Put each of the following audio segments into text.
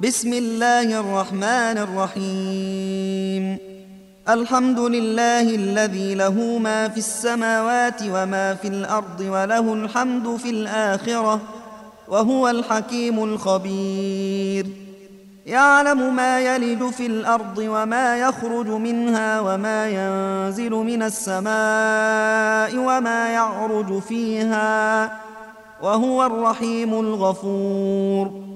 بسم الله الرحمن الرحيم. الحمد لله الذي له ما في السماوات وما في الأرض وله الحمد في الآخرة وهو الحكيم الخبير. يعلم ما يلج في الأرض وما يخرج منها وما ينزل من السماء وما يعرج فيها وهو الرحيم الغفور.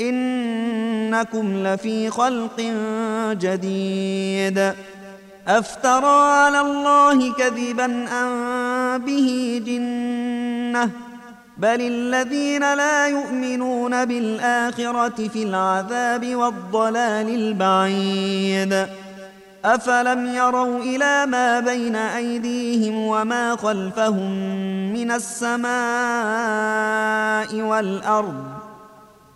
إنكم لفي خلق جديد. أفترى على الله كذبا أم به جنة؟ بل الذين لا يؤمنون بالآخرة في العذاب والضلال البعيد. أفلم يروا إلى ما بين أيديهم وما خلفهم من السماء والأرض؟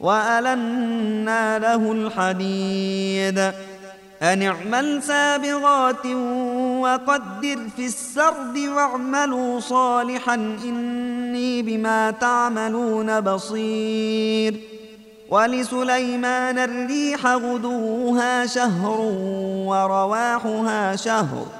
وألنا له الحديد. أن اعمل سابغات وقدر في السرد واعملوا صالحا إني بما تعملون بصير. ولسليمان الريح غدوها شهر ورواحها شهر.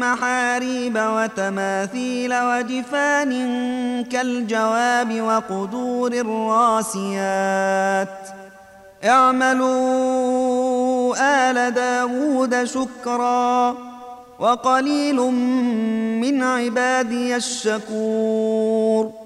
محاريب وتماثيل وجفان كالجواب وقدور الراسيات. اعملوا آل داود شكرا وقليل من عبادي الشكور.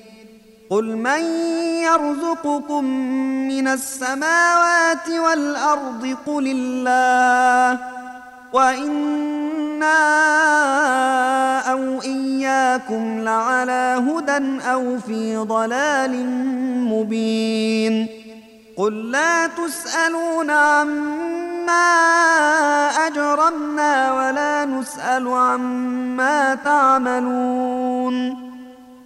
قل من يرزقكم من السماوات والأرض قل الله وإنا أو إياكم لعلى هدى أو في ضلال مبين قل لا تسألون عما أجرمنا ولا نسأل عما تعملون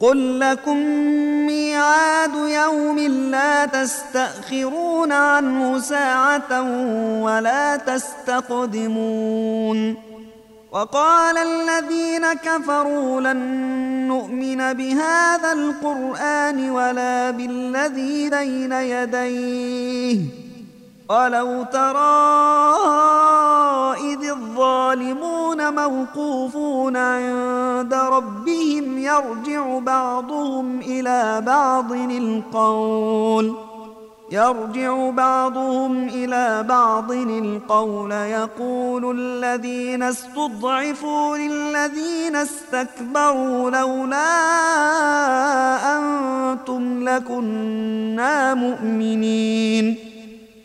قل لكم ميعاد يوم لا تستأخرون عنه ساعة ولا تستقدمون وقال الذين كفروا لن نؤمن بهذا القرآن ولا بالذي بين يديه ولو ترى إذ الظالمون موقوفون عند ربهم يرجع بعضهم إلى بعض القول يرجع بعضهم إلى بعض القول يقول الذين استضعفوا للذين استكبروا لولا أنتم لكنا مؤمنين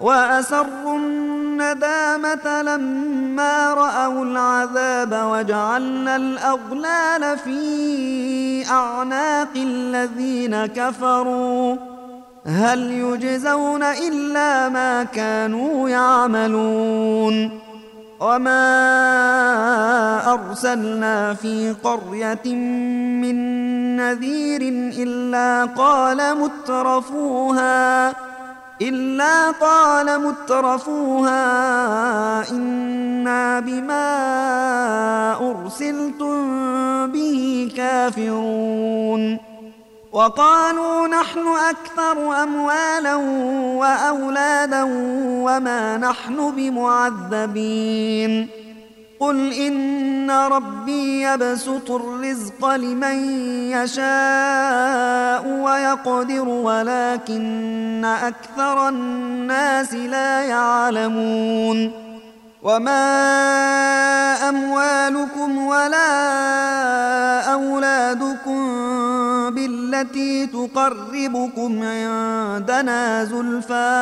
وأسروا الندامة لما رأوا العذاب وجعلنا الأغلال في أعناق الذين كفروا. هل يجزون إلا ما كانوا يعملون. وما أرسلنا في قرية من نذير إلا قال مترفوها. إلا قال مترفوها إنا بما أرسلتم به كافرون. وقالوا نحن أكثر أموالا وأولادا وما نحن بمعذبين. قل إن ربي يبسط الرزق لمن يشاء ويقدر ولكن أكثر الناس لا يعلمون. وما أموالكم ولا أولادكم بالتي تقربكم عندنا زلفى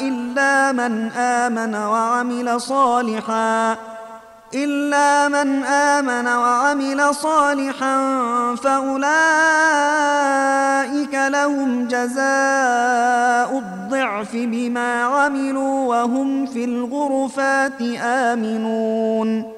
إلا من آمن وعمل صالحا إلا من آمن وعمل صالحا فأولئك لهم جزاء الضعف بما عملوا وهم في الغرفات آمنون.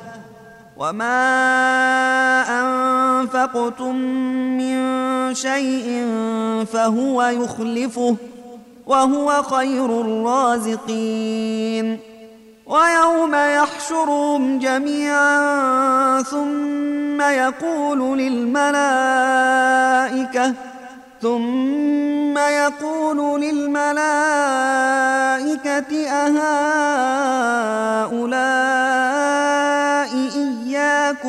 وما أنفقتم من شيء فهو يخلفه وهو خير الرازقين ويوم يحشرهم جميعا ثم يقول للملائكة ثم يقول للملائكة أهؤلاء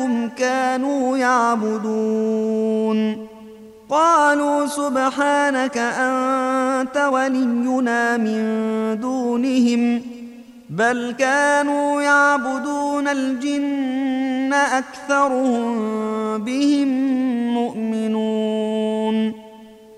إياكم كانوا يعبدون. قالوا سبحانك أنت ولينا من دونهم بل كانوا يعبدون الجن أكثرهم بهم مؤمنون.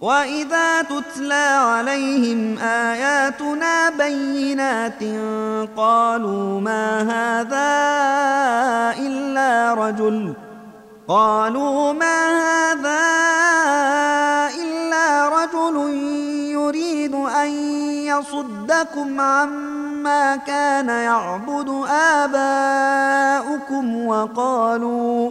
واذا تتلى عليهم اياتنا بينات قالوا ما هذا الا رجل قالوا ما هذا الا رجل يريد ان يصدكم عما كان يعبد اباؤكم وقالوا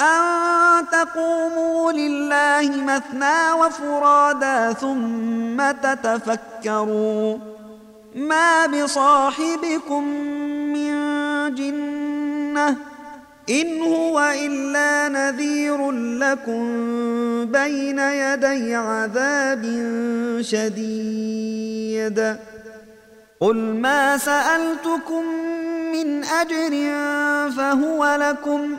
أن تقوموا لله مثنى وفرادا ثم تتفكروا ما بصاحبكم من جنة إن هو إلا نذير لكم بين يدي عذاب شديد. قل ما سألتكم من أجر فهو لكم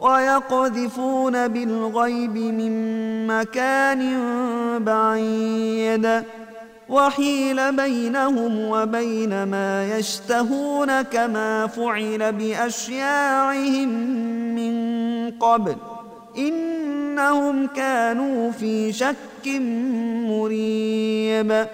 ويقذفون بالغيب من مكان بعيد. وحيل بينهم وبين ما يشتهون كما فعل بأشياعهم من قبل. إنهم كانوا في شك مريب.